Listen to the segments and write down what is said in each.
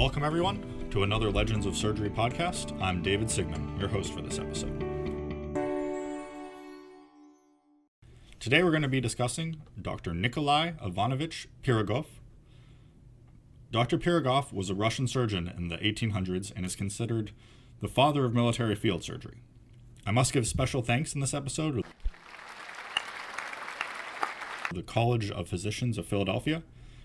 Welcome, everyone, to another Legends of Surgery podcast. I'm David Sigmund, your host for this episode. Today, we're going to be discussing Dr. Nikolai Ivanovich Pirogov. Dr. Pirogov was a Russian surgeon in the 1800s and is considered the father of military field surgery. I must give special thanks in this episode to the College of Physicians of Philadelphia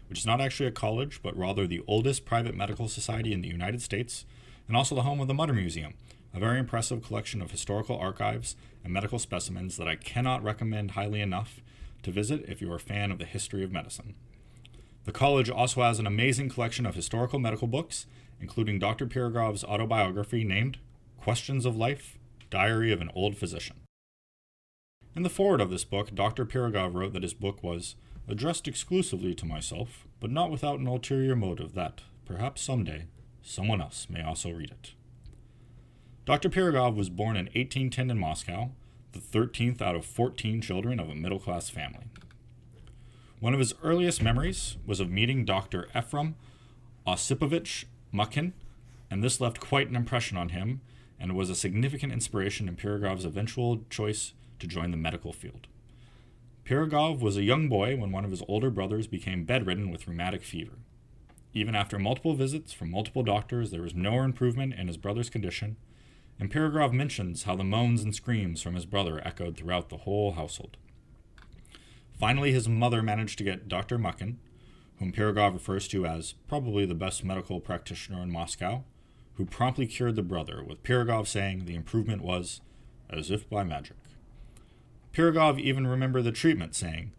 which is not actually a college, but rather the oldest private medical society in the United States, and also the home of the Mutter Museum, a very impressive collection of historical archives and medical specimens that I cannot recommend highly enough to visit if you are a fan of the history of medicine. The college also has an amazing collection of historical medical books, including Dr. Pirogov's autobiography named Questions of Life Diary of an Old Physician. In the foreword of this book, Dr. Pirogov wrote that his book was addressed exclusively to myself, but not without an ulterior motive that, perhaps someday, someone else may also read it. Dr. Pirogov was born in 1810 in Moscow, the 13th out of 14 children of a middle class family. One of his earliest memories was of meeting Dr. Ephraim Osipovich Mukhin, and this left quite an impression on him and was a significant inspiration in Pirogov's eventual choice to join the medical field. Pirogov was a young boy when one of his older brothers became bedridden with rheumatic fever. Even after multiple visits from multiple doctors, there was no improvement in his brother's condition, and Pirogov mentions how the moans and screams from his brother echoed throughout the whole household. Finally, his mother managed to get Dr. Mukhin, whom Pirogov refers to as probably the best medical practitioner in Moscow, who promptly cured the brother, with Pirogov saying the improvement was as if by magic. Pirogov even remembered the treatment, saying,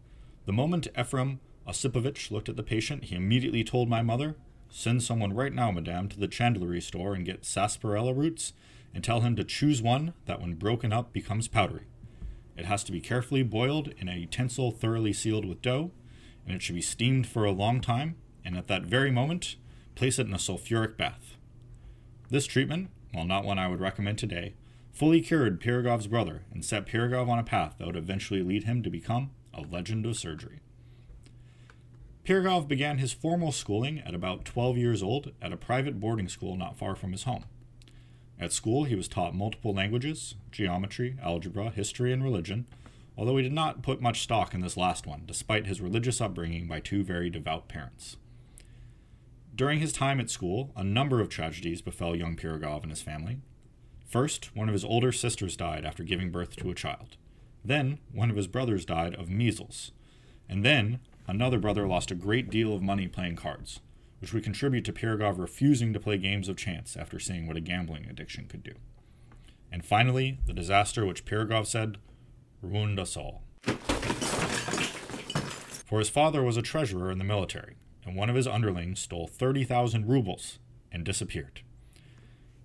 The moment Ephraim Osipovich looked at the patient, he immediately told my mother, Send someone right now, madame, to the chandlery store and get sarsaparilla roots, and tell him to choose one that, when broken up, becomes powdery. It has to be carefully boiled in a utensil thoroughly sealed with dough, and it should be steamed for a long time, and at that very moment, place it in a sulfuric bath. This treatment, while not one I would recommend today, fully cured Pirogov's brother and set Pirogov on a path that would eventually lead him to become a legend of surgery. Pirogov began his formal schooling at about 12 years old at a private boarding school not far from his home. At school, he was taught multiple languages, geometry, algebra, history, and religion, although he did not put much stock in this last one, despite his religious upbringing by two very devout parents. During his time at school, a number of tragedies befell young Pirogov and his family, First, one of his older sisters died after giving birth to a child. Then, one of his brothers died of measles. And then, another brother lost a great deal of money playing cards, which would contribute to Pirogov refusing to play games of chance after seeing what a gambling addiction could do. And finally, the disaster which Pirogov said ruined us all. For his father was a treasurer in the military, and one of his underlings stole 30,000 rubles and disappeared.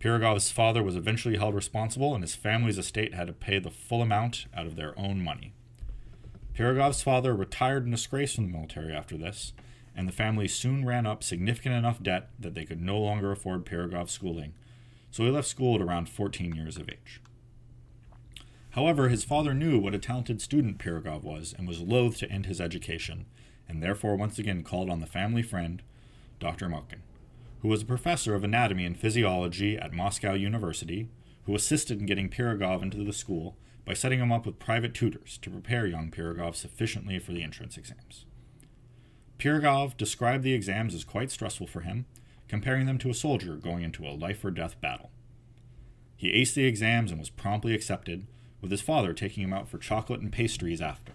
Pirogov's father was eventually held responsible, and his family's estate had to pay the full amount out of their own money. Pirogov's father retired in disgrace from the military after this, and the family soon ran up significant enough debt that they could no longer afford Pirogov's schooling, so he left school at around 14 years of age. However, his father knew what a talented student Pirogov was and was loath to end his education, and therefore once again called on the family friend, Dr. Mukhin who was a professor of anatomy and physiology at Moscow University, who assisted in getting Pirogov into the school by setting him up with private tutors to prepare young Pirogov sufficiently for the entrance exams. Pirogov described the exams as quite stressful for him, comparing them to a soldier going into a life or death battle. He aced the exams and was promptly accepted, with his father taking him out for chocolate and pastries after.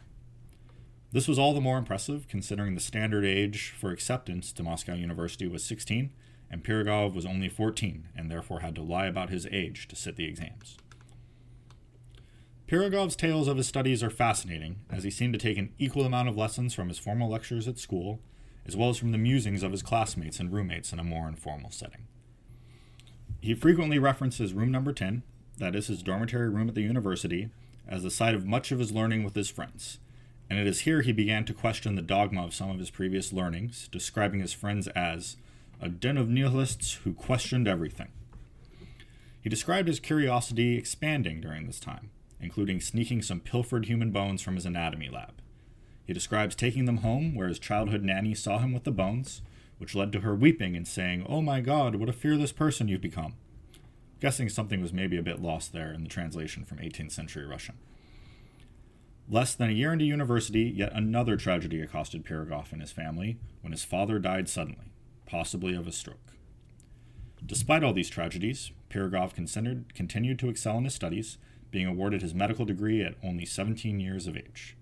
This was all the more impressive considering the standard age for acceptance to Moscow University was 16 and Pirogov was only 14 and therefore had to lie about his age to sit the exams. Pirogov's tales of his studies are fascinating, as he seemed to take an equal amount of lessons from his formal lectures at school, as well as from the musings of his classmates and roommates in a more informal setting. He frequently references room number 10, that is his dormitory room at the university, as the site of much of his learning with his friends, and it is here he began to question the dogma of some of his previous learnings, describing his friends as a den of nihilists who questioned everything. He described his curiosity expanding during this time, including sneaking some pilfered human bones from his anatomy lab. He describes taking them home where his childhood nanny saw him with the bones, which led to her weeping and saying, Oh my God, what a fearless person you've become. Guessing something was maybe a bit lost there in the translation from 18th century Russian. Less than a year into university, yet another tragedy accosted Pirogov and his family when his father died suddenly, possibly of a stroke. Despite all these tragedies, Pirogov continued to excel in his studies, being awarded his medical degree at only 17 years of age.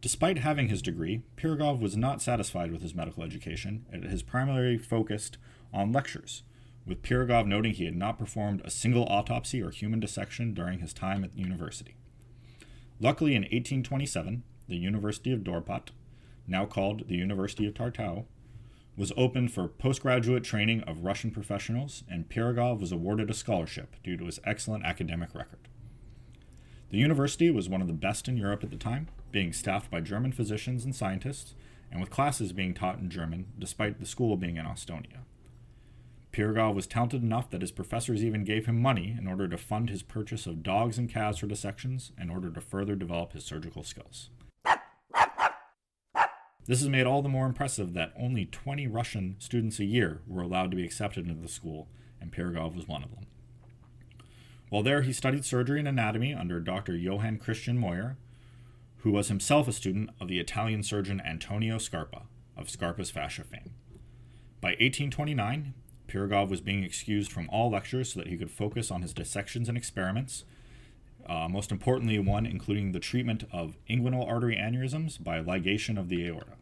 Despite having his degree, Pirogov was not satisfied with his medical education and it has primarily focused on lectures, with Pirogov noting he had not performed a single autopsy or human dissection during his time at the university. Luckily, in 1827, the University of Dorpat, now called the University of Tartu, was opened for postgraduate training of Russian professionals, and Pirogov was awarded a scholarship due to his excellent academic record. The university was one of the best in Europe at the time, being staffed by German physicians and scientists, and with classes being taught in German, despite the school being in Estonia. Pirogov was talented enough that his professors even gave him money in order to fund his purchase of dogs and calves for dissections in order to further develop his surgical skills. This is made all the more impressive that only 20 Russian students a year were allowed to be accepted into the school, and Pirogov was one of them. While there, he studied surgery and anatomy under Dr. Johann Christian Moier, who was himself a student of the Italian surgeon Antonio Scarpa, of Scarpa's fascia fame. By 1829, Pirogov was being excused from all lectures so that he could focus on his dissections and experiments, uh, most importantly, one including the treatment of inguinal artery aneurysms by ligation of the aorta.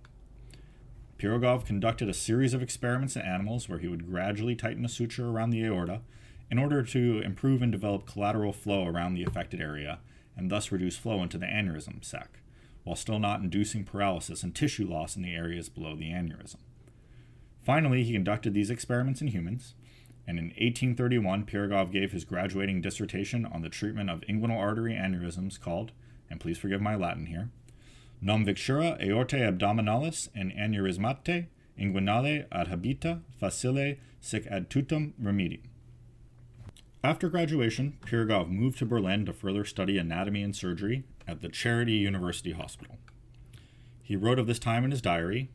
Pirogov conducted a series of experiments in animals where he would gradually tighten a suture around the aorta in order to improve and develop collateral flow around the affected area and thus reduce flow into the aneurysm sac, while still not inducing paralysis and tissue loss in the areas below the aneurysm. Finally, he conducted these experiments in humans, and in 1831, Pirogov gave his graduating dissertation on the treatment of inguinal artery aneurysms called, and please forgive my Latin here, Non vixtura aortae abdominalis and aneurysmatae inguinale ad habita facile sic ad tutum remedium. After graduation, Pirogov moved to Berlin to further study anatomy and surgery at the Charité University Hospital. He wrote of this time in his diary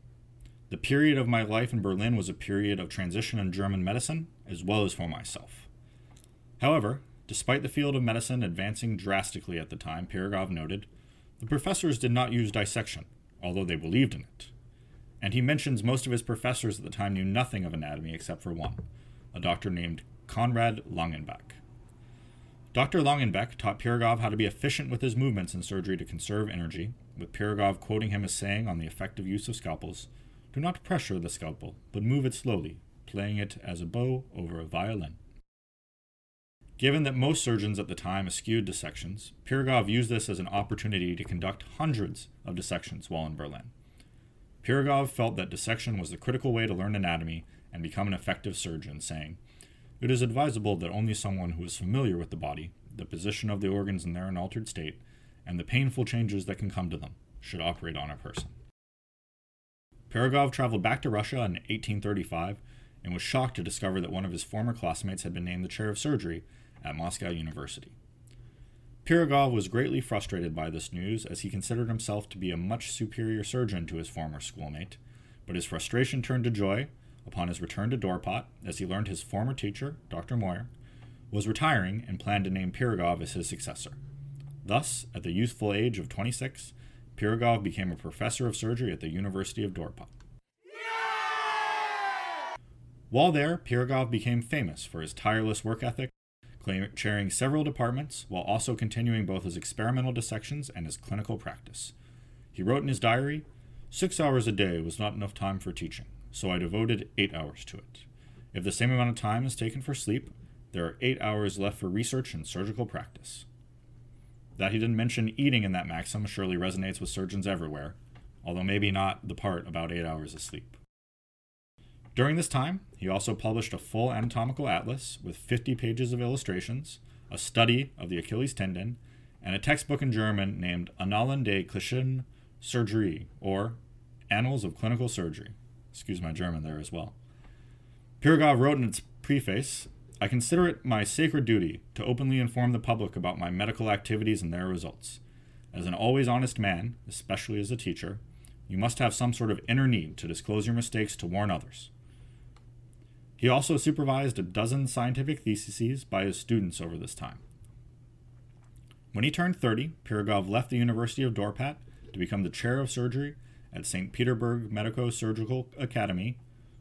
the period of my life in Berlin was a period of transition in German medicine, as well as for myself. However, despite the field of medicine advancing drastically at the time, Pirogov noted, the professors did not use dissection, although they believed in it. And he mentions most of his professors at the time knew nothing of anatomy except for one, a doctor named Konrad Langenbeck. Dr. Langenbeck taught Pirogov how to be efficient with his movements in surgery to conserve energy, with Pirogov quoting him as saying on the effective use of scalpels, do not pressure the scalpel, but move it slowly, playing it as a bow over a violin. Given that most surgeons at the time eschewed dissections, Pirogov used this as an opportunity to conduct hundreds of dissections while in Berlin. Pirogov felt that dissection was the critical way to learn anatomy and become an effective surgeon, saying, It is advisable that only someone who is familiar with the body, the position of the organs in their unaltered state, and the painful changes that can come to them should operate on a person. Pirogov traveled back to Russia in 1835 and was shocked to discover that one of his former classmates had been named the chair of surgery at Moscow University. Pirogov was greatly frustrated by this news as he considered himself to be a much superior surgeon to his former schoolmate, but his frustration turned to joy upon his return to Dorpat as he learned his former teacher, Dr. Moier, was retiring and planned to name Pirogov as his successor. Thus, at the youthful age of 26, Pirogov became a professor of surgery at the University of Dorpat. While there, Pirogov became famous for his tireless work ethic, chairing several departments while also continuing both his experimental dissections and his clinical practice. He wrote in his diary Six hours a day was not enough time for teaching, so I devoted eight hours to it. If the same amount of time is taken for sleep, there are eight hours left for research and surgical practice. That he didn't mention eating in that maxim surely resonates with surgeons everywhere, although maybe not the part about eight hours of sleep. During this time, he also published a full anatomical atlas with 50 pages of illustrations, a study of the Achilles tendon, and a textbook in German named Annalen der Klinischen Surgerie, or Annals of Clinical Surgery. Excuse my German there as well. Pirogov wrote in its preface I consider it my sacred duty to openly inform the public about my medical activities and their results. As an always honest man, especially as a teacher, you must have some sort of inner need to disclose your mistakes to warn others. He also supervised a dozen scientific theses by his students over this time. When he turned 30, Pirogov left the University of Dorpat to become the chair of surgery at St. Petersburg Medico Surgical Academy,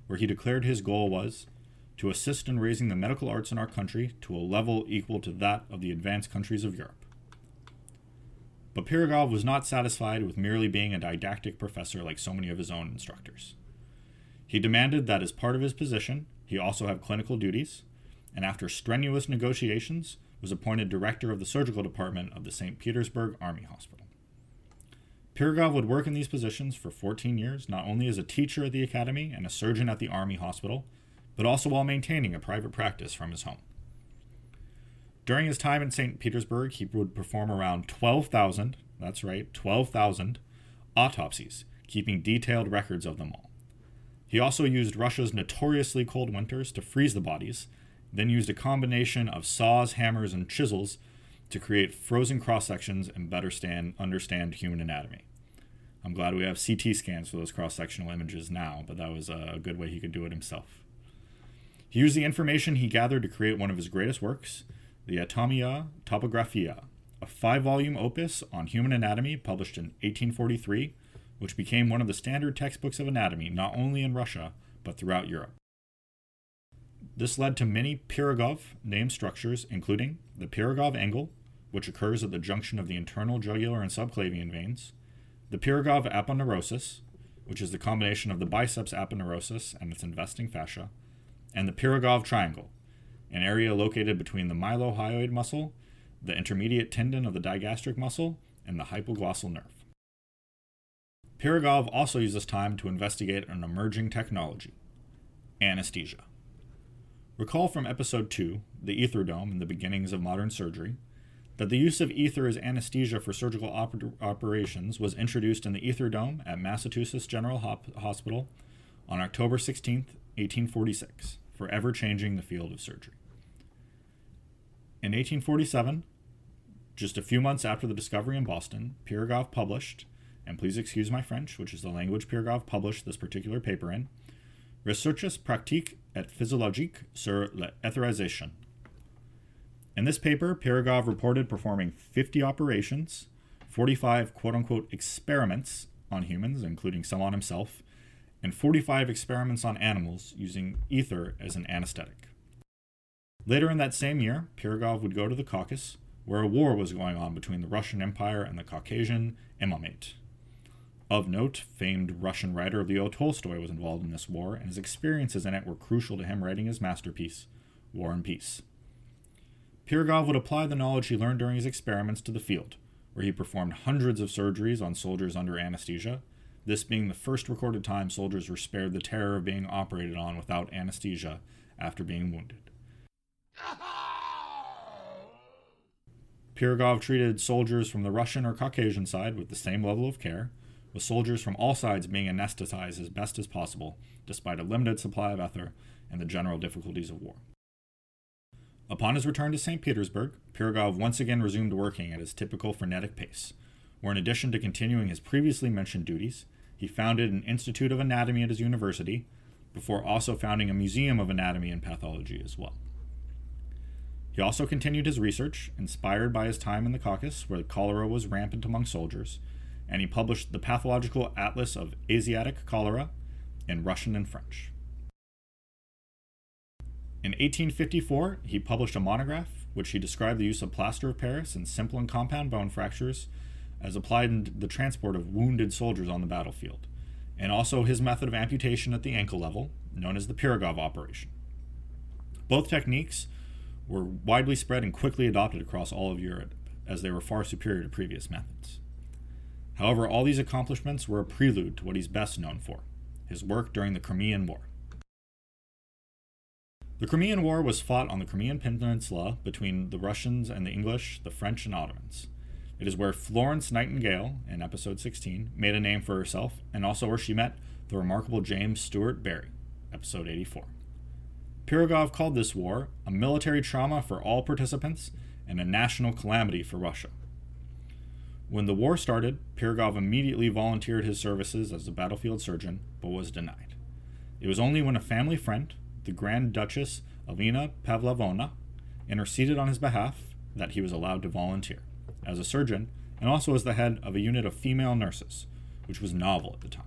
where he declared his goal was to assist in raising the medical arts in our country to a level equal to that of the advanced countries of Europe. But Pirogov was not satisfied with merely being a didactic professor like so many of his own instructors. He demanded that as part of his position, he also had clinical duties, and after strenuous negotiations, was appointed director of the surgical department of the St. Petersburg Army Hospital. Pirogov would work in these positions for 14 years, not only as a teacher at the academy and a surgeon at the Army Hospital, but also while maintaining a private practice from his home. During his time in St. Petersburg, he would perform around 12,000, that's right, 12,000 autopsies, keeping detailed records of them all. He also used Russia's notoriously cold winters to freeze the bodies then used a combination of saws, hammers, and chisels to create frozen cross sections and better stand, understand human anatomy. I'm glad we have CT scans for those cross sectional images now, but that was a good way he could do it himself. He used the information he gathered to create one of his greatest works, the Anatomia Topographia, a five volume opus on human anatomy published in 1843, which became one of the standard textbooks of anatomy not only in Russia, but throughout Europe. This led to many Pirogov named structures, including the Pirogov angle, which occurs at the junction of the internal jugular and subclavian veins, the Pirogov aponeurosis, which is the combination of the biceps aponeurosis and its investing fascia, and the Pirogov triangle, an area located between the mylohyoid muscle, the intermediate tendon of the digastric muscle, and the hypoglossal nerve. Pirogov also uses time to investigate an emerging technology anesthesia. Recall from episode 2, the ether dome and the beginnings of modern surgery, that the use of ether as anesthesia for surgical oper- operations was introduced in the ether dome at Massachusetts General Hop- Hospital on October 16, 1846, forever changing the field of surgery. In 1847, just a few months after the discovery in Boston, Pirogov published, and please excuse my French, which is the language Pirogov published this particular paper in, Recherches pratiques et physiologiques sur l'étherisation. In this paper, Pirogov reported performing 50 operations, 45 quote unquote experiments on humans, including some on himself, and 45 experiments on animals using ether as an anesthetic. Later in that same year, Pirogov would go to the Caucasus, where a war was going on between the Russian Empire and the Caucasian Imamate. Of note, famed Russian writer Leo Tolstoy was involved in this war, and his experiences in it were crucial to him writing his masterpiece, War and Peace. Pirogov would apply the knowledge he learned during his experiments to the field, where he performed hundreds of surgeries on soldiers under anesthesia, this being the first recorded time soldiers were spared the terror of being operated on without anesthesia after being wounded. Pirogov treated soldiers from the Russian or Caucasian side with the same level of care, with soldiers from all sides being anesthetized as best as possible, despite a limited supply of ether and the general difficulties of war. Upon his return to St. Petersburg, Pirogov once again resumed working at his typical frenetic pace, where in addition to continuing his previously mentioned duties, he founded an Institute of Anatomy at his university, before also founding a Museum of Anatomy and Pathology as well. He also continued his research, inspired by his time in the Caucasus, where cholera was rampant among soldiers, and he published the Pathological Atlas of Asiatic Cholera in Russian and French. In 1854, he published a monograph which he described the use of plaster of Paris in simple and compound bone fractures as applied in the transport of wounded soldiers on the battlefield, and also his method of amputation at the ankle level, known as the Pirogov operation. Both techniques were widely spread and quickly adopted across all of Europe, as they were far superior to previous methods. However, all these accomplishments were a prelude to what he's best known for his work during the Crimean War. The Crimean War was fought on the Crimean Peninsula between the Russians and the English, the French, and Ottomans. It is where Florence Nightingale, in episode 16, made a name for herself, and also where she met the remarkable James Stewart Barry, episode 84. Pirogov called this war a military trauma for all participants and a national calamity for Russia. When the war started, Pirogov immediately volunteered his services as a battlefield surgeon, but was denied. It was only when a family friend, the Grand Duchess Elena Pavlovna interceded on his behalf that he was allowed to volunteer as a surgeon and also as the head of a unit of female nurses, which was novel at the time.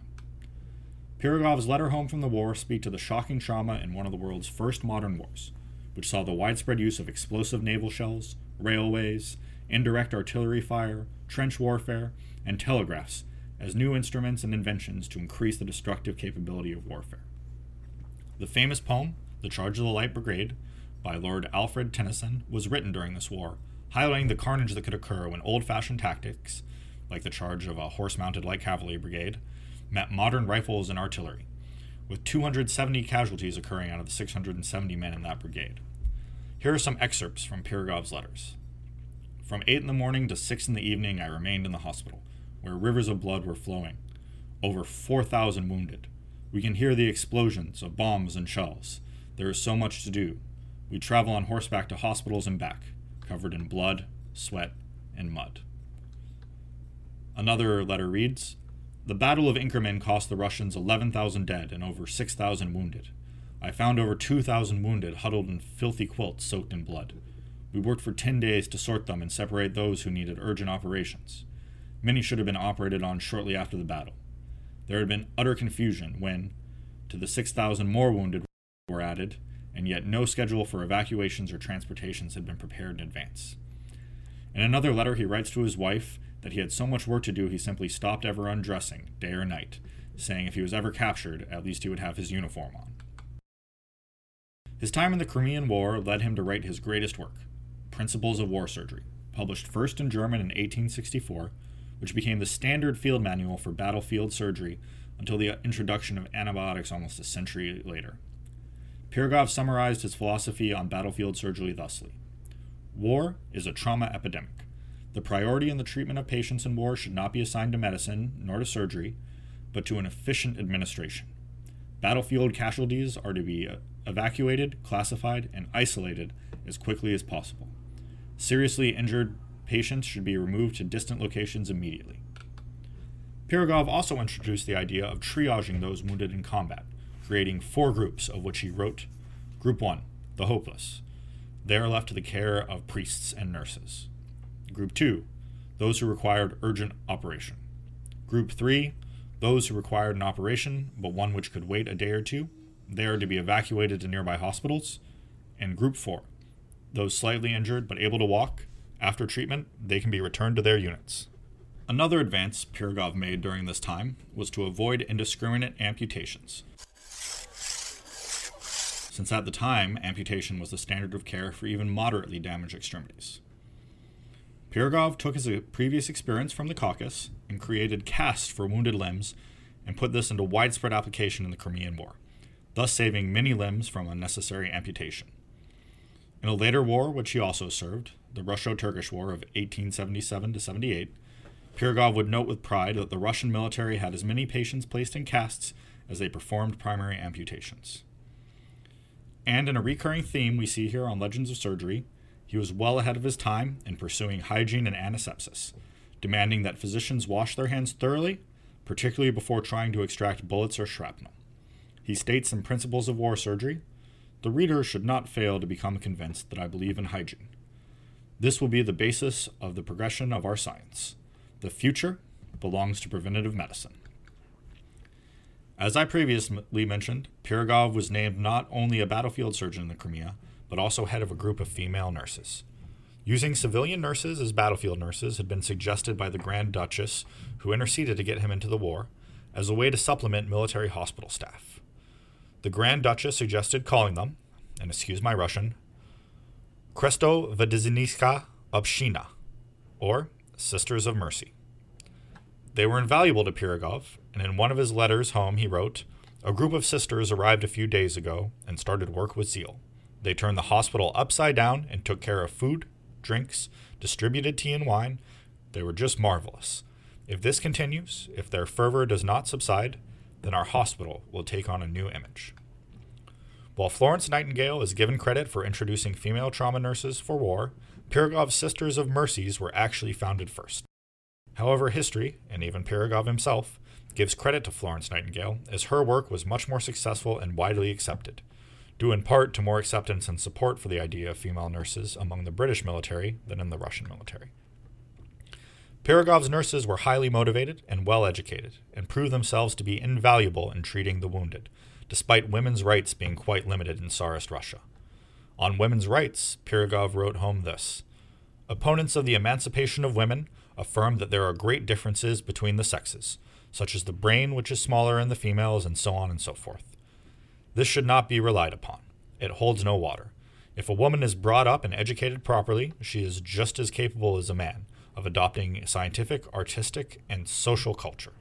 Pirogov's letter home from the war speak to the shocking trauma in one of the world's first modern wars, which saw the widespread use of explosive naval shells, railways, indirect artillery fire, trench warfare, and telegraphs as new instruments and inventions to increase the destructive capability of warfare. The famous poem, The Charge of the Light Brigade, by Lord Alfred Tennyson, was written during this war, highlighting the carnage that could occur when old fashioned tactics, like the charge of a horse mounted light cavalry brigade, met modern rifles and artillery, with 270 casualties occurring out of the 670 men in that brigade. Here are some excerpts from Pirogov's letters. From 8 in the morning to 6 in the evening, I remained in the hospital, where rivers of blood were flowing. Over 4,000 wounded. We can hear the explosions of bombs and shells. There is so much to do. We travel on horseback to hospitals and back, covered in blood, sweat, and mud. Another letter reads The Battle of Inkerman cost the Russians 11,000 dead and over 6,000 wounded. I found over 2,000 wounded huddled in filthy quilts soaked in blood. We worked for 10 days to sort them and separate those who needed urgent operations. Many should have been operated on shortly after the battle. There had been utter confusion when, to the 6,000 more wounded were added, and yet no schedule for evacuations or transportations had been prepared in advance. In another letter, he writes to his wife that he had so much work to do he simply stopped ever undressing, day or night, saying if he was ever captured, at least he would have his uniform on. His time in the Crimean War led him to write his greatest work, Principles of War Surgery, published first in German in 1864, which became the standard field manual for battlefield surgery until the introduction of antibiotics almost a century later. Pirogov summarized his philosophy on battlefield surgery thusly War is a trauma epidemic. The priority in the treatment of patients in war should not be assigned to medicine nor to surgery, but to an efficient administration. Battlefield casualties are to be evacuated, classified, and isolated as quickly as possible. Seriously injured patients should be removed to distant locations immediately. Pirogov also introduced the idea of triaging those wounded in combat, creating four groups, of which he wrote Group 1, the hopeless. They are left to the care of priests and nurses. Group 2, those who required urgent operation. Group 3, those who required an operation, but one which could wait a day or two. They are to be evacuated to nearby hospitals. And Group 4, those slightly injured but able to walk, after treatment, they can be returned to their units. Another advance Pirogov made during this time was to avoid indiscriminate amputations. Since at the time, amputation was the standard of care for even moderately damaged extremities. Pirogov took his previous experience from the Caucasus and created casts for wounded limbs and put this into widespread application in the Crimean War, thus saving many limbs from unnecessary amputation. In a later war, which he also served, the Russo Turkish War of 1877 to 78, Pirogov would note with pride that the Russian military had as many patients placed in casts as they performed primary amputations. And in a recurring theme we see here on Legends of Surgery, he was well ahead of his time in pursuing hygiene and antisepsis, demanding that physicians wash their hands thoroughly, particularly before trying to extract bullets or shrapnel. He states in Principles of War Surgery the reader should not fail to become convinced that I believe in hygiene. This will be the basis of the progression of our science. The future belongs to preventative medicine. As I previously mentioned, Pirogov was named not only a battlefield surgeon in the Crimea, but also head of a group of female nurses. Using civilian nurses as battlefield nurses had been suggested by the Grand Duchess, who interceded to get him into the war, as a way to supplement military hospital staff. The Grand Duchess suggested calling them, and excuse my Russian, Kresto Vodizniska Obshina, or Sisters of Mercy. They were invaluable to Pirogov, and in one of his letters home he wrote, A group of sisters arrived a few days ago and started work with zeal. They turned the hospital upside down and took care of food, drinks, distributed tea and wine. They were just marvelous. If this continues, if their fervor does not subside, then our hospital will take on a new image. While Florence Nightingale is given credit for introducing female trauma nurses for war, Pirogov's Sisters of Mercies were actually founded first. However, history, and even Pirogov himself, gives credit to Florence Nightingale, as her work was much more successful and widely accepted. due in part to more acceptance and support for the idea of female nurses among the British military than in the Russian military. Pirogov's nurses were highly motivated and well educated, and proved themselves to be invaluable in treating the wounded, despite women's rights being quite limited in Tsarist Russia. On women's rights, Pirogov wrote home this Opponents of the emancipation of women affirm that there are great differences between the sexes, such as the brain, which is smaller in the females, and so on and so forth. This should not be relied upon. It holds no water. If a woman is brought up and educated properly, she is just as capable as a man of adopting scientific, artistic, and social culture.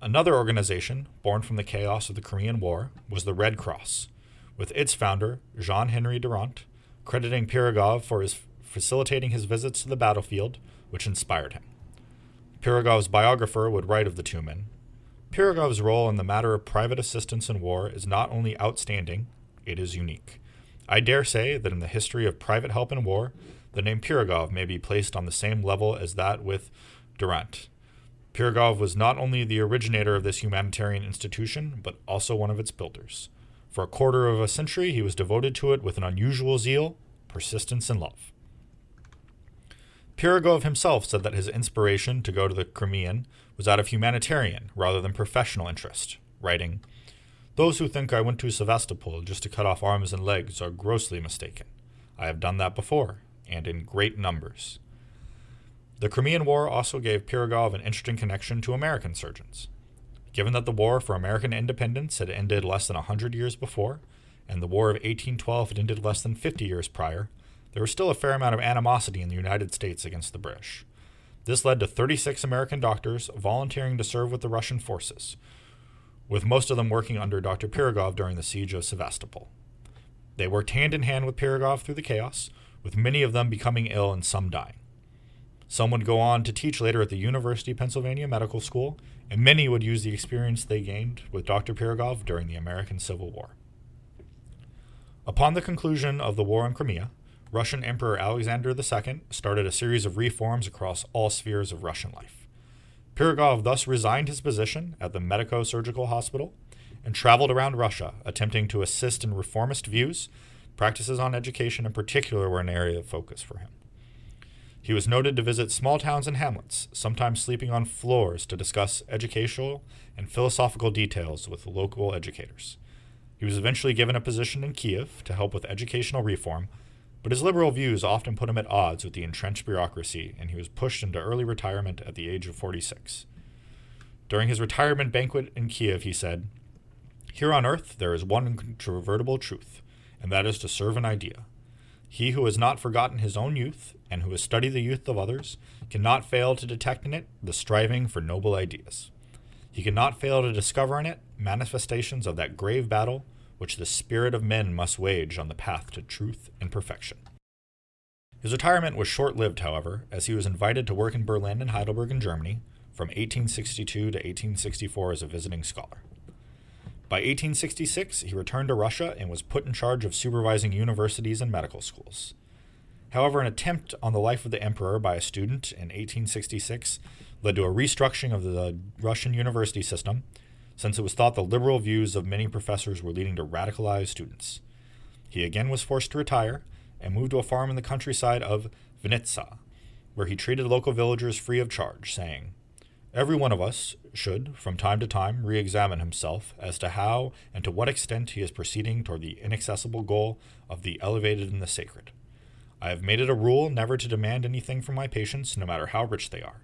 Another organization, born from the chaos of the Crimean War, was the Red Cross, with its founder, Jean Henri Dunant, crediting Pirogov for his facilitating his visits to the battlefield, which inspired him. Pirogov's biographer would write of the two men Pirogov's role in the matter of private assistance in war is not only outstanding, it is unique. I dare say that in the history of private help in war, the name Pirogov may be placed on the same level as that with Dunant. Pirogov was not only the originator of this humanitarian institution, but also one of its builders. For a quarter of a century, he was devoted to it with an unusual zeal, persistence, and love. Pirogov himself said that his inspiration to go to the Crimean was out of humanitarian rather than professional interest, writing, Those who think I went to Sevastopol just to cut off arms and legs are grossly mistaken. I have done that before, and in great numbers. The Crimean War also gave Pirogov an interesting connection to American surgeons. Given that the war for American independence had ended less than a hundred years before, and the War of 1812 had ended less than 50 years prior, there was still a fair amount of animosity in the United States against the British. This led to 36 American doctors volunteering to serve with the Russian forces, with most of them working under Dr. Pirogov during the siege of Sevastopol. They worked hand in hand with Pirogov through the chaos, with many of them becoming ill and some dying. Some would go on to teach later at the University of Pennsylvania Medical School, and many would use the experience they gained with Dr. Pirogov during the American Civil War. Upon the conclusion of the war in Crimea, Russian Emperor Alexander II started a series of reforms across all spheres of Russian life. Pirogov thus resigned his position at the Medico Surgical Hospital and traveled around Russia, attempting to assist in reformist views Practices on education in particular were an area of focus for him. He was noted to visit small towns and hamlets, sometimes sleeping on floors to discuss educational and philosophical details with local educators. He was eventually given a position in Kiev to help with educational reform, but his liberal views often put him at odds with the entrenched bureaucracy, and he was pushed into early retirement at the age of 46. During his retirement banquet in Kiev, he said, Here on earth there is one incontrovertible truth and that is to serve an idea. He who has not forgotten his own youth, and who has studied the youth of others, cannot fail to detect in it the striving for noble ideas. He cannot fail to discover in it manifestations of that grave battle which the spirit of men must wage on the path to truth and perfection. His retirement was short lived, however, as he was invited to work in Berlin and Heidelberg in Germany from 1862 to 1864 as a visiting scholar. By 1866, he returned to Russia and was put in charge of supervising universities and medical schools. However, an attempt on the life of the emperor by a student in 1866 led to a restructuring of the Russian university system, since it was thought the liberal views of many professors were leading to radicalized students. He again was forced to retire and moved to a farm in the countryside of Vinitsa, where he treated local villagers free of charge, saying, Every one of us should, from time to time, re examine himself as to how and to what extent he is proceeding toward the inaccessible goal of the elevated and the sacred. I have made it a rule never to demand anything from my patients, no matter how rich they are.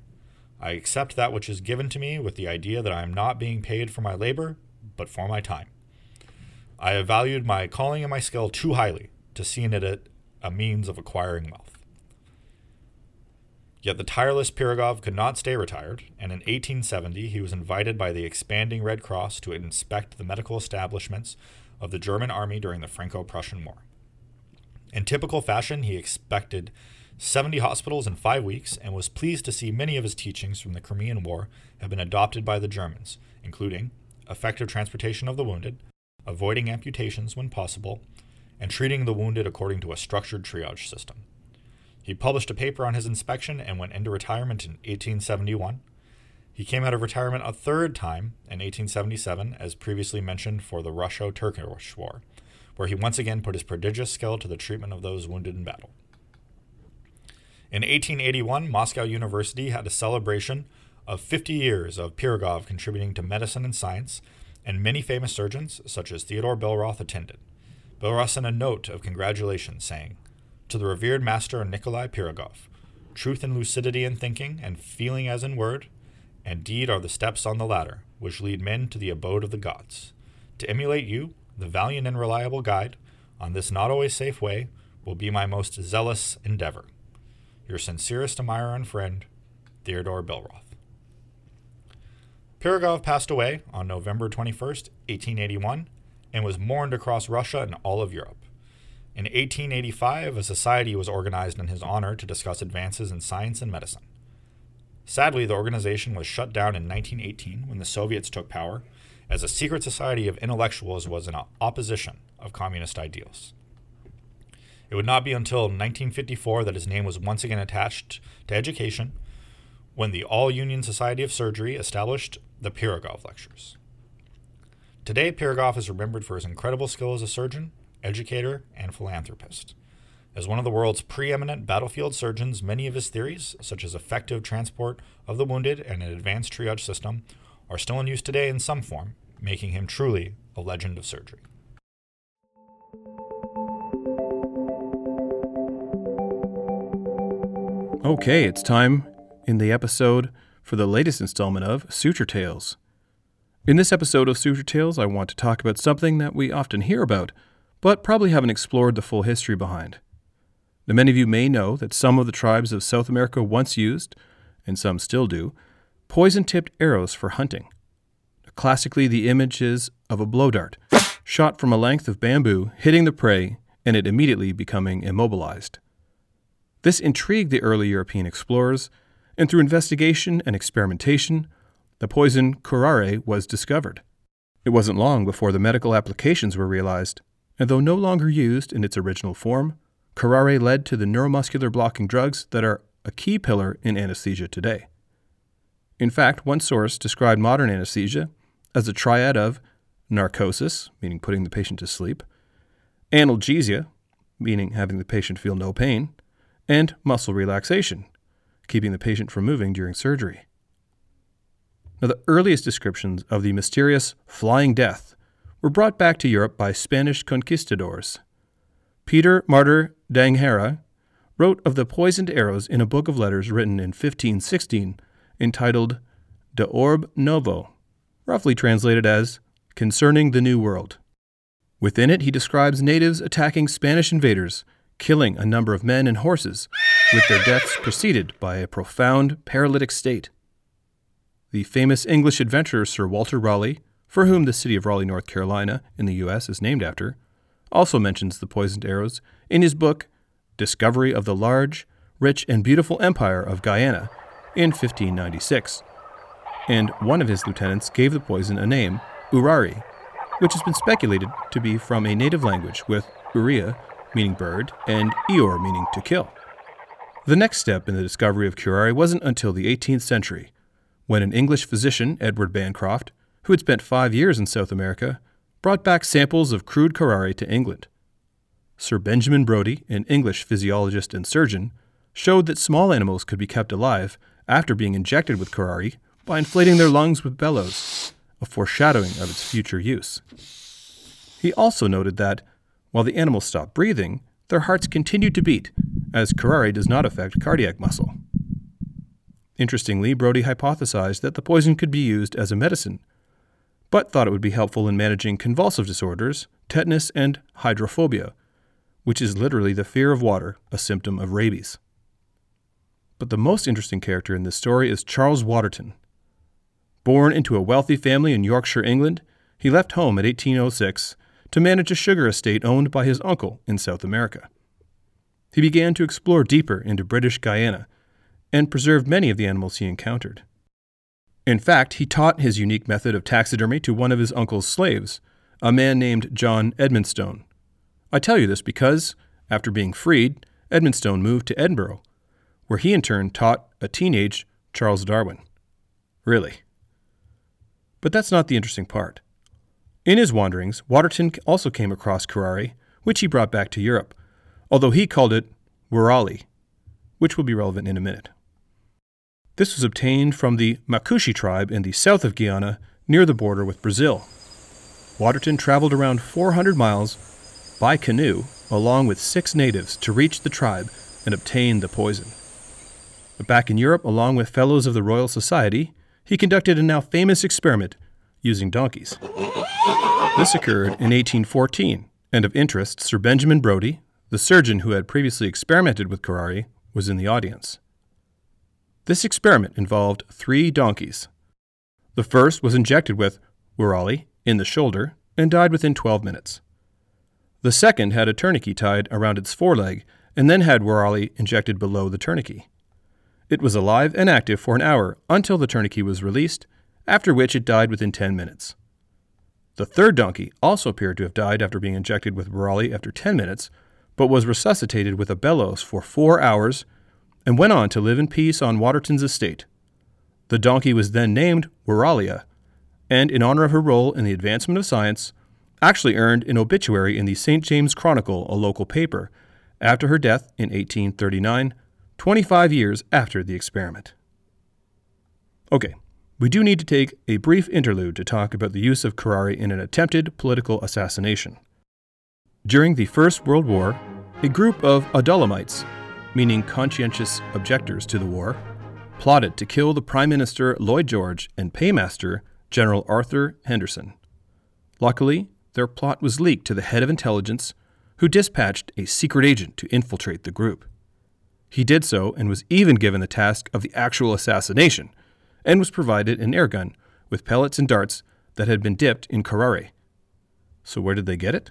I accept that which is given to me with the idea that I am not being paid for my labor, but for my time. I have valued my calling and my skill too highly to see in it a means of acquiring wealth. Yet the tireless Pirogov could not stay retired, and in 1870 he was invited by the expanding Red Cross to inspect the medical establishments of the German army during the Franco Prussian War. In typical fashion, he expected 70 hospitals in five weeks and was pleased to see many of his teachings from the Crimean War have been adopted by the Germans, including effective transportation of the wounded, avoiding amputations when possible, and treating the wounded according to a structured triage system. He published a paper on his inspection and went into retirement in 1871. He came out of retirement a third time in 1877, as previously mentioned, for the Russo Turkish War, where he once again put his prodigious skill to the treatment of those wounded in battle. In 1881, Moscow University had a celebration of 50 years of Pirogov contributing to medicine and science, and many famous surgeons, such as Theodore Billroth, attended. Billroth sent a note of congratulations, saying, To the revered master Nikolai Pirogov, truth and lucidity in thinking, and feeling as in word, and deed are the steps on the ladder, which lead men to the abode of the gods. To emulate you, the valiant and reliable guide, on this not always safe way, will be my most zealous endeavor. Your sincerest admirer and friend, Theodore Billroth. Pirogov passed away on November 21, 1881, and was mourned across Russia and all of Europe. In 1885, a society was organized in his honor to discuss advances in science and medicine. Sadly, the organization was shut down in 1918 when the Soviets took power, as a secret society of intellectuals was in opposition of communist ideals. It would not be until 1954 that his name was once again attached to education when the All Union Society of Surgery established the Pirogov Lectures. Today, Pirogov is remembered for his incredible skill as a surgeon, educator, and philanthropist. As one of the world's preeminent battlefield surgeons, many of his theories, such as effective transport of the wounded and an advanced triage system, are still in use today in some form, making him truly a legend of surgery. Okay, it's time in the episode for the latest installment of Suture Tales. In this episode of Suture Tales, I want to talk about something that we often hear about, but probably haven't explored the full history behind. Now, many of you may know that some of the tribes of South America once used, and some still do, poison tipped arrows for hunting. Classically, the image is of a blow dart, shot from a length of bamboo, hitting the prey, and it immediately becoming immobilized. This intrigued the early European explorers, and through investigation and experimentation, the poison curare was discovered. It wasn't long before the medical applications were realized, and though no longer used in its original form, curare led to the neuromuscular blocking drugs that are a key pillar in anesthesia today. In fact, one source described modern anesthesia as a triad of narcosis, meaning putting the patient to sleep, analgesia, meaning having the patient feel no pain, and muscle relaxation, keeping the patient from moving during surgery. Now, the earliest descriptions of the mysterious flying death were brought back to Europe by Spanish conquistadors. Peter Martyr d'Anghiera wrote of the poisoned arrows in a book of letters written in 1516 entitled De Orbe Novo, roughly translated as Concerning the New World. Within it, he describes natives attacking Spanish invaders killing a number of men and horses, with their deaths preceded by a profound paralytic state. The famous English adventurer Sir Walter Raleigh, for whom the city of Raleigh, North Carolina, in the U.S., is named after, also mentions the poisoned arrows in his book, Discovery of the Large, Rich, and Beautiful Empire of Guyana, in 1596. And one of his lieutenants gave the poison a name, Urari, which has been speculated to be from a native language with uria meaning bird, and eor, meaning to kill. The next step in the discovery of curare wasn't until the 18th century, when an English physician, Edward Bancroft, who had spent five years in South America, brought back samples of crude curare to England. Sir Benjamin Brodie, an English physiologist and surgeon, showed that small animals could be kept alive after being injected with curare by inflating their lungs with bellows, a foreshadowing of its future use. He also noted that while the animals stop breathing, their hearts continue to beat, as curare does not affect cardiac muscle. Interestingly, Brodie hypothesized that the poison could be used as a medicine, but thought it would be helpful in managing convulsive disorders, tetanus, and hydrophobia, which is literally the fear of water, a symptom of rabies. But the most interesting character in this story is Charles Waterton. Born into a wealthy family in Yorkshire, England, he left home at 1806 to manage a sugar estate owned by his uncle in South America. He began to explore deeper into British Guiana and preserved many of the animals he encountered. In fact, he taught his unique method of taxidermy to one of his uncle's slaves, a man named John Edmonstone. I tell you this because, after being freed, Edmonstone moved to Edinburgh, where he in turn taught a teenage Charles Darwin. Really. But that's not the interesting part. In his wanderings, Waterton also came across curare, which he brought back to Europe, although he called it woorali, which will be relevant in a minute. This was obtained from the Macushi tribe in the south of Guyana near the border with Brazil. Waterton traveled around 400 miles by canoe along with six natives to reach the tribe and obtain the poison. But back in Europe, along with fellows of the Royal Society, he conducted a now famous experiment using donkeys. This occurred in 1814, and of interest, Sir Benjamin Brodie, the surgeon who had previously experimented with curare, was in the audience. This experiment involved three donkeys. The first was injected with woorali in the shoulder and died within 12 minutes. The second had a tourniquet tied around its foreleg and then had woorali injected below the tourniquet. It was alive and active for an hour until the tourniquet was released, after which it died within 10 minutes. The third donkey also appeared to have died after being injected with woorali after 10 minutes, but was resuscitated with a bellows for four hours and went on to live in peace on Waterton's estate. The donkey was then named Woralia, and in honor of her role in the advancement of science, actually earned an obituary in the St. James Chronicle, a local paper, after her death in 1839, 25 years after the experiment. Okay, we do need to take a brief interlude to talk about the use of curare in an attempted political assassination. During the First World War, a group of Adullamites, meaning conscientious objectors to the war, plotted to kill the Prime Minister Lloyd George and Paymaster General Arthur Henderson. Luckily, their plot was leaked to the head of intelligence, who dispatched a secret agent to infiltrate the group. He did so and was even given the task of the actual assassination, and was provided an airgun with pellets and darts that had been dipped in curare. So, where did they get it?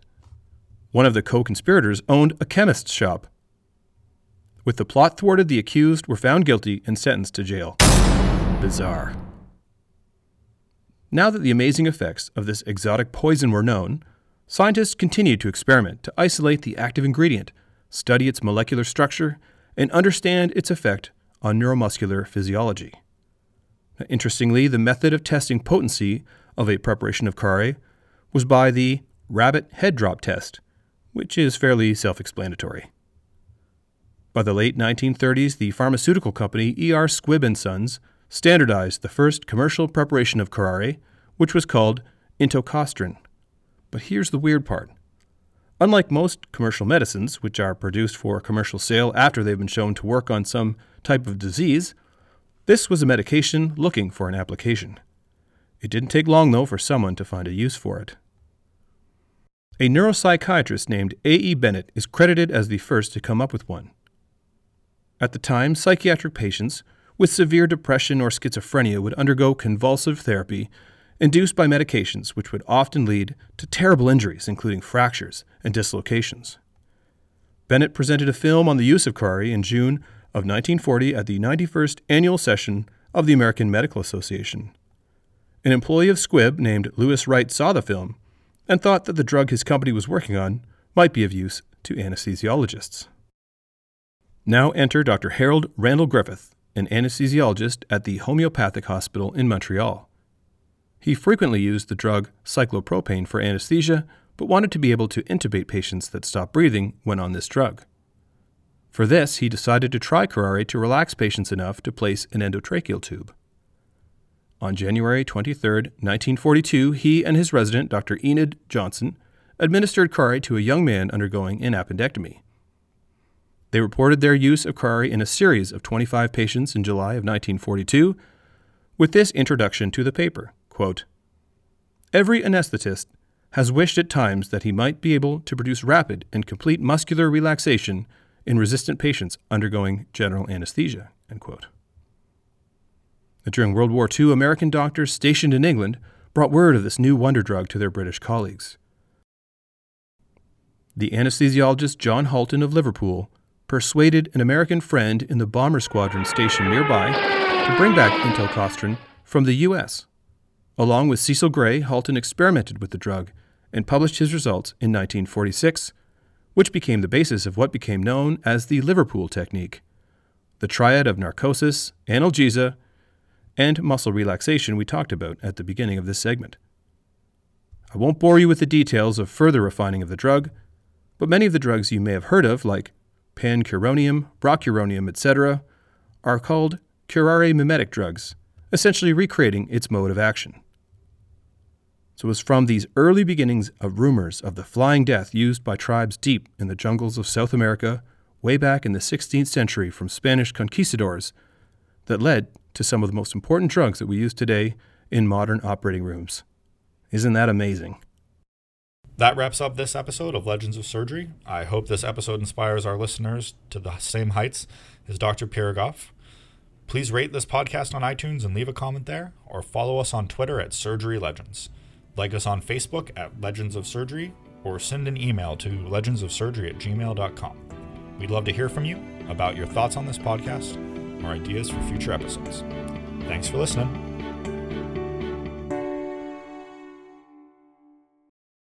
One of the co conspirators owned a chemist's shop. With the plot thwarted, the accused were found guilty and sentenced to jail. Bizarre. Now that the amazing effects of this exotic poison were known, scientists continued to experiment to isolate the active ingredient, study its molecular structure, and understand its effect on neuromuscular physiology. Interestingly, the method of testing potency of a preparation of curare was by the rabbit head drop test, which is fairly self explanatory. By the late 1930s, the pharmaceutical company E.R. Squibb & Sons standardized the first commercial preparation of curare, which was called intocostrin. But here's the weird part. Unlike most commercial medicines, which are produced for commercial sale after they've been shown to work on some type of disease, this was a medication looking for an application. It didn't take long, though, for someone to find a use for it. A neuropsychiatrist named A.E. Bennett is credited as the first to come up with one. At the time, psychiatric patients with severe depression or schizophrenia would undergo convulsive therapy induced by medications which would often lead to terrible injuries, including fractures and dislocations. Bennett presented a film on the use of curare in June of 1940 at the 91st annual session of the American Medical Association. An employee of Squibb named Lewis Wright saw the film and thought that the drug his company was working on might be of use to anesthesiologists. Now enter Dr. Harold Randall Griffith, an anesthesiologist at the Homeopathic Hospital in Montreal. He frequently used the drug cyclopropane for anesthesia, but wanted to be able to intubate patients that stopped breathing when on this drug. For this, he decided to try curare to relax patients enough to place an endotracheal tube. On January 23, 1942, he and his resident, Dr. Enid Johnson, administered curare to a young man undergoing an appendectomy. They reported their use of curare in a series of 25 patients in July of 1942 with this introduction to the paper quote, Every anesthetist has wished at times that he might be able to produce rapid and complete muscular relaxation in resistant patients undergoing general anesthesia. During World War II, American doctors stationed in England brought word of this new wonder drug to their British colleagues. The anesthesiologist John Halton of Liverpool persuaded an American friend in the bomber squadron stationed nearby to bring back intocostrin from the U.S. Along with Cecil Gray, Halton experimented with the drug and published his results in 1946, which became the basis of what became known as the Liverpool technique, the triad of narcosis, analgesia, and muscle relaxation we talked about at the beginning of this segment. I won't bore you with the details of further refining of the drug, but many of the drugs you may have heard of, like pancuronium, rocuronium, etc., are called curare mimetic drugs, essentially recreating its mode of action. So it was from these early beginnings of rumors of the flying death used by tribes deep in the jungles of South America, way back in the 16th century from Spanish conquistadors, that led to some of the most important drugs that we use today in modern operating rooms. Isn't that amazing? That wraps up this episode of Legends of Surgery. I hope this episode inspires our listeners to the same heights as Dr. Pirogoff. Please rate this podcast on iTunes and leave a comment there, or follow us on Twitter at Surgery Legends. Like us on Facebook at Legends of Surgery, or send an email to legendsofsurgery at gmail.com. We'd love to hear from you about your thoughts on this podcast or ideas for future episodes. Thanks for listening.